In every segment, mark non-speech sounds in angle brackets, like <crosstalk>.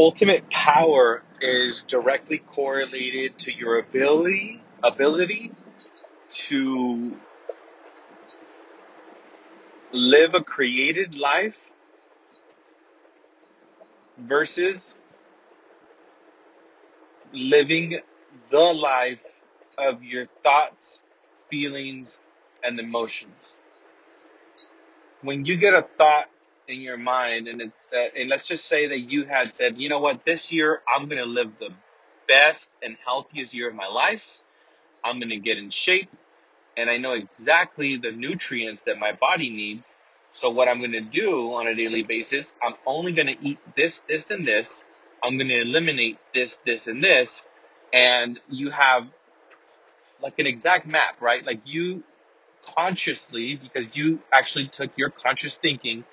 ultimate power is directly correlated to your ability ability to live a created life versus living the life of your thoughts, feelings, and emotions. When you get a thought in your mind and it said, and let's just say that you had said, you know what, this year I'm going to live the best and healthiest year of my life. I'm going to get in shape and I know exactly the nutrients that my body needs. So what I'm going to do on a daily basis, I'm only going to eat this, this, and this. I'm going to eliminate this, this, and this. And you have like an exact map, right? Like you consciously, because you actually took your conscious thinking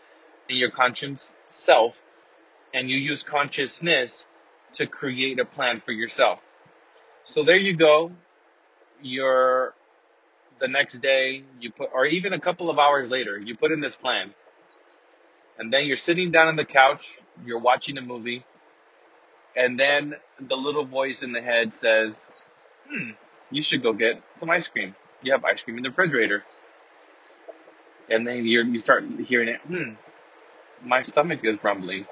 and your conscious self and you use consciousness to create a plan for yourself. So there you go. You're the next day, you put, or even a couple of hours later, you put in this plan. And then you're sitting down on the couch, you're watching a movie, and then the little voice in the head says, hmm, you should go get some ice cream. You have ice cream in the refrigerator. And then you start hearing it, hmm, my stomach is rumbling.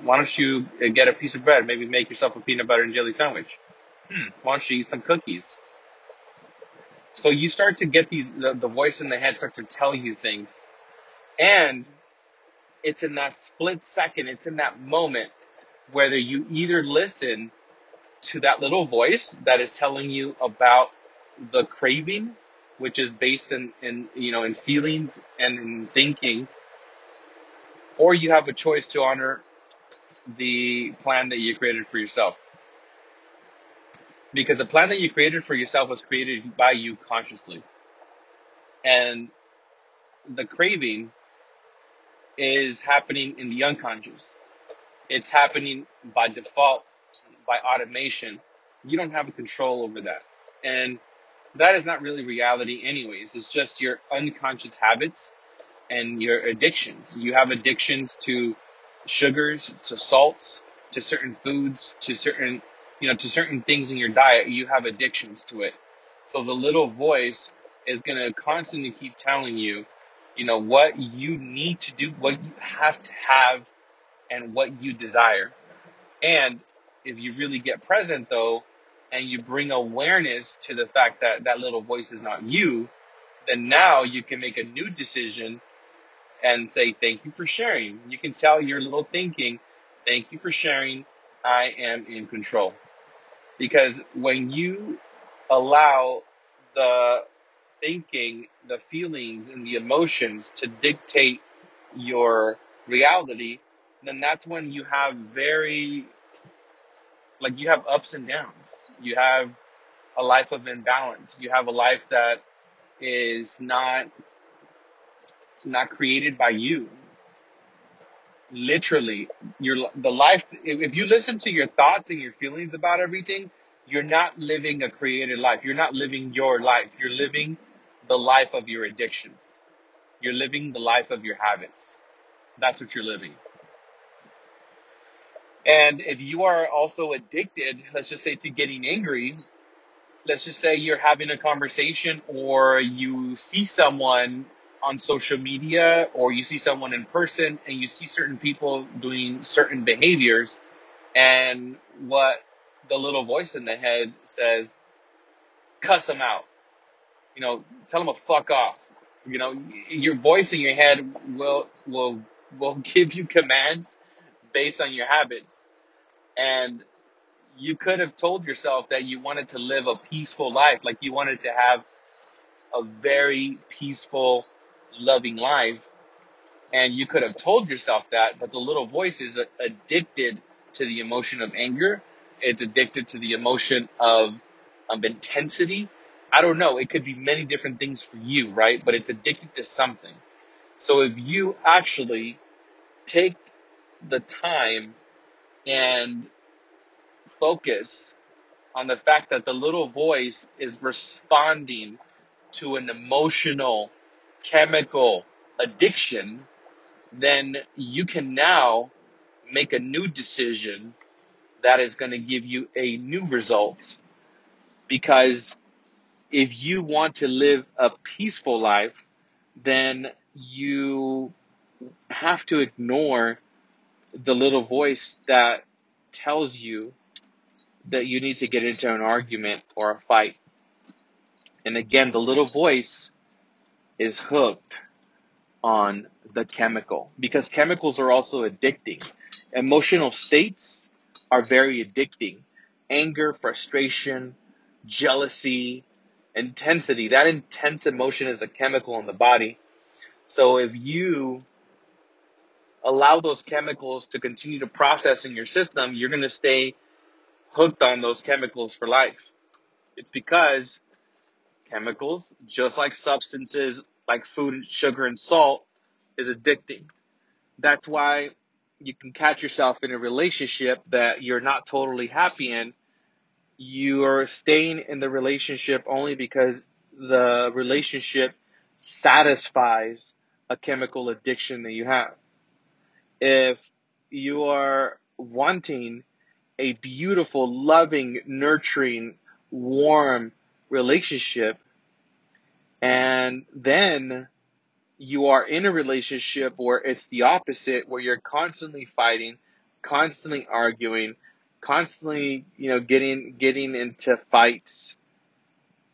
Why don't you uh, get a piece of bread? Maybe make yourself a peanut butter and jelly sandwich. Hmm, why don't you eat some cookies? So you start to get these, the, the voice in the head start to tell you things. And it's in that split second, it's in that moment whether you either listen to that little voice that is telling you about the craving, which is based in, in you know in feelings and in thinking, or you have a choice to honor the plan that you created for yourself. Because the plan that you created for yourself was created by you consciously. And the craving is happening in the unconscious. It's happening by default, by automation. You don't have a control over that. And that is not really reality anyways. It's just your unconscious habits and your addictions. You have addictions to sugars, to salts, to certain foods, to certain, you know, to certain things in your diet. You have addictions to it. So the little voice is going to constantly keep telling you, you know, what you need to do, what you have to have, and what you desire. And if you really get present though, and you bring awareness to the fact that that little voice is not you, then now you can make a new decision and say, thank you for sharing. You can tell your little thinking, thank you for sharing. I am in control. Because when you allow the thinking, the feelings, and the emotions to dictate your reality, then that's when you have very, like, you have ups and downs. You have a life of imbalance. You have a life that is not not created by you. Literally, your the life. If you listen to your thoughts and your feelings about everything, you're not living a created life. You're not living your life. You're living the life of your addictions. You're living the life of your habits. That's what you're living. And if you are also addicted, let's just say to getting angry, let's just say you're having a conversation or you see someone on social media or you see someone in person and you see certain people doing certain behaviors and what the little voice in the head says, cuss them out. You know, tell them to fuck off. You know, your voice in your head will, will, will <laughs> give you commands based on your habits. And you could have told yourself that you wanted to live a peaceful life, like you wanted to have a very peaceful, loving life. And you could have told yourself that, but the little voice is addicted to the emotion of anger. It's addicted to the emotion of, of intensity. I don't know. It could be many different things for you, right? But it's addicted to something. So if you actually take the time and focus on the fact that the little voice is responding to an emotional, chemical addiction, then you can now make a new decision that is going to give you a new result. Because if you want to live a peaceful life, then you have to ignore the little voice that tells you that you need to get into an argument or a fight. And again, the little voice is hooked on the chemical because chemicals are also addicting. Emotional states are very addicting. Anger, frustration, jealousy, intensity. That intense emotion is a chemical in the body. So if you allow those chemicals to continue to process in your system, you're going to stay hooked on those chemicals for life. It's because chemicals, just like substances like food, sugar, and salt, is addicting. That's why you can catch yourself in a relationship that you're not totally happy in. You are staying in the relationship only because the relationship satisfies a chemical addiction that you have. If you are wanting a beautiful, loving, nurturing, warm relationship, and then you are in a relationship where it's the opposite, where you're constantly fighting, constantly arguing, constantly, you know, getting getting into fights,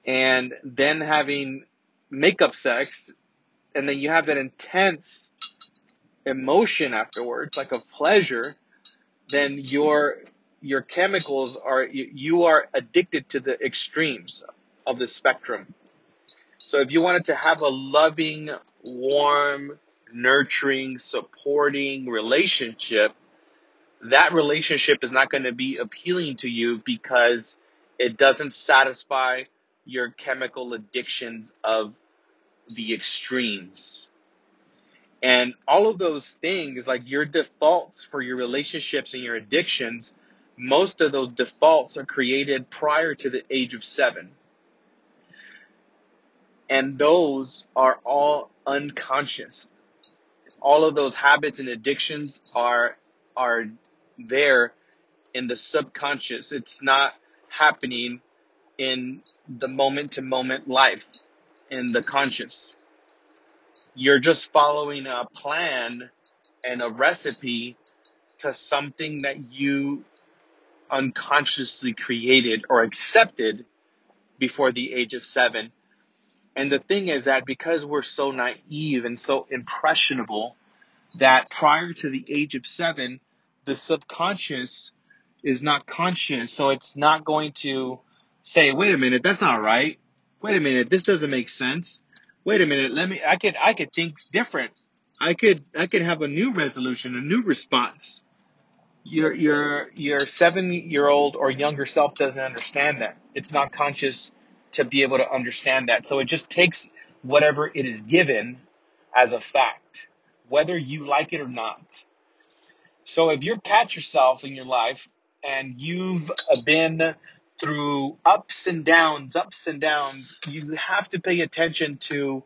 and then having makeup sex, and then you have that intense emotion afterwards, like of pleasure, then your your chemicals are you, you are addicted to the extremes of the spectrum. So if you wanted to have a loving, warm, nurturing, supporting relationship, that relationship is not going to be appealing to you because it doesn't satisfy your chemical addictions of the extremes. And all of those things, like your defaults for your relationships and your addictions, most of those defaults are created prior to the age of seven. And those are all unconscious. All of those habits and addictions are, are there in the subconscious. It's not happening in the moment to moment life in the conscious. You're just following a plan and a recipe to something that you unconsciously created or accepted before the age of seven. And the thing is that because we're so naive and so impressionable, that prior to the age of seven, the subconscious is not conscious. So it's not going to say, wait a minute, that's not right. Wait a minute, this doesn't make sense wait a minute, let me, I could, I could think different. I could, I could have a new resolution, a new response. Your, your, your seven year old or younger self doesn't understand that. It's not conscious to be able to understand that. So it just takes whatever it is given as a fact, whether you like it or not. So if you catch yourself in your life and you've been through ups and downs, ups and downs, you have to pay attention to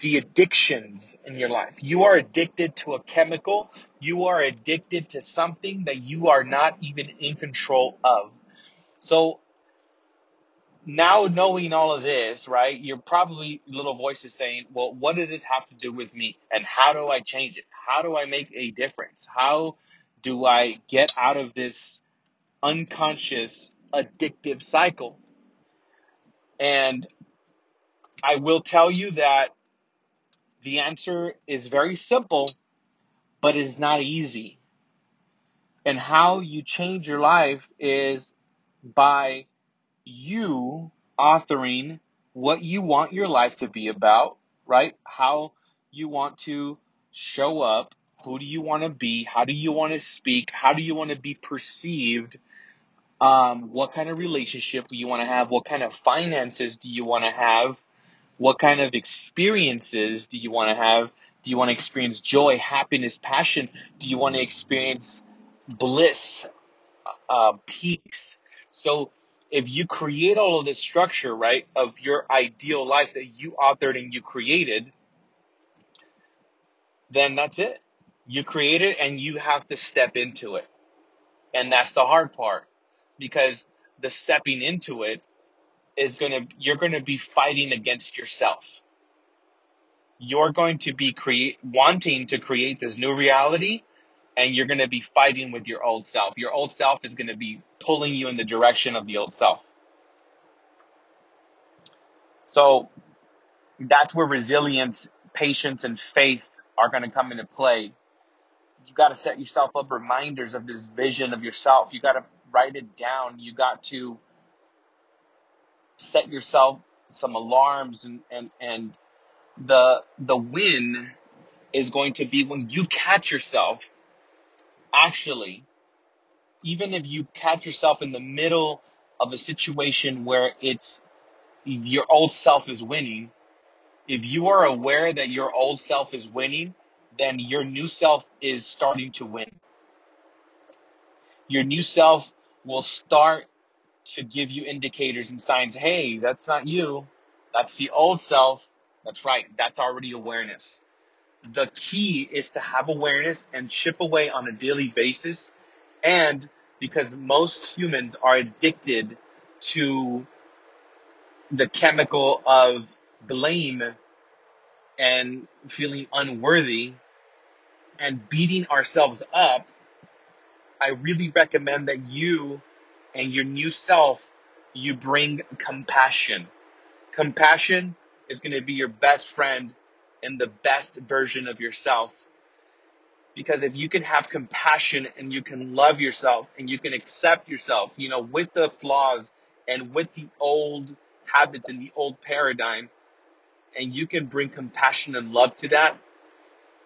the addictions in your life. You are addicted to a chemical. You are addicted to something that you are not even in control of. So now knowing all of this, right, you're probably little voices saying, well, what does this have to do with me? And how do I change it? How do I make a difference? How do I get out of this unconscious addictive cycle? And I will tell you that the answer is very simple, but it is not easy. And how you change your life is by you authoring what you want your life to be about, right? How you want to show up. Who do you want to be? How do you want to speak? How do you want to be perceived? Um, what kind of relationship do you want to have? What kind of finances do you want to have? What kind of experiences do you want to have? Do you want to experience joy, happiness, passion? Do you want to experience bliss, uh, peace? So if you create all of this structure, right, of your ideal life that you authored and you created, then that's it. You create it and you have to step into it. And that's the hard part because the stepping into it is going to, you're going to be fighting against yourself. You're going to be create, wanting to create this new reality and you're going to be fighting with your old self. Your old self is going to be pulling you in the direction of the old self. So that's where resilience, patience, and faith are going to come into play. You got to set yourself up reminders of this vision of yourself. You got to write it down. You got to set yourself some alarms and, and, and the, the win is going to be when you catch yourself actually, even if you catch yourself in the middle of a situation where it's your old self is winning, if you are aware that your old self is winning, then your new self is starting to win. Your new self will start to give you indicators and signs. Hey, that's not you. That's the old self. That's right. That's already awareness. The key is to have awareness and chip away on a daily basis. And because most humans are addicted to the chemical of blame and feeling unworthy and beating ourselves up, I really recommend that you and your new self, you bring compassion. Compassion is going to be your best friend and the best version of yourself. Because if you can have compassion and you can love yourself and you can accept yourself, you know, with the flaws and with the old habits and the old paradigm, and you can bring compassion and love to that,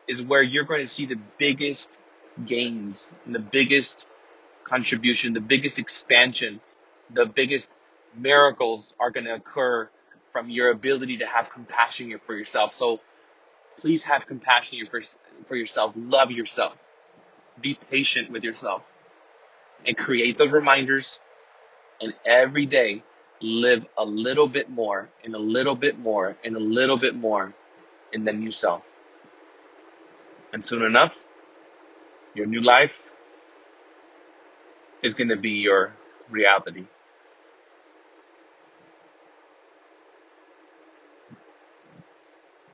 is where you're going to see the biggest gains and the biggest contribution, the biggest expansion, the biggest miracles are going to occur from your ability to have compassion for yourself. So please have compassion for, yourself. Love yourself. Be patient with yourself and create those reminders and every day live a little bit more and a little bit more and a little bit more in the new self. And soon enough, your new life is going to be your reality.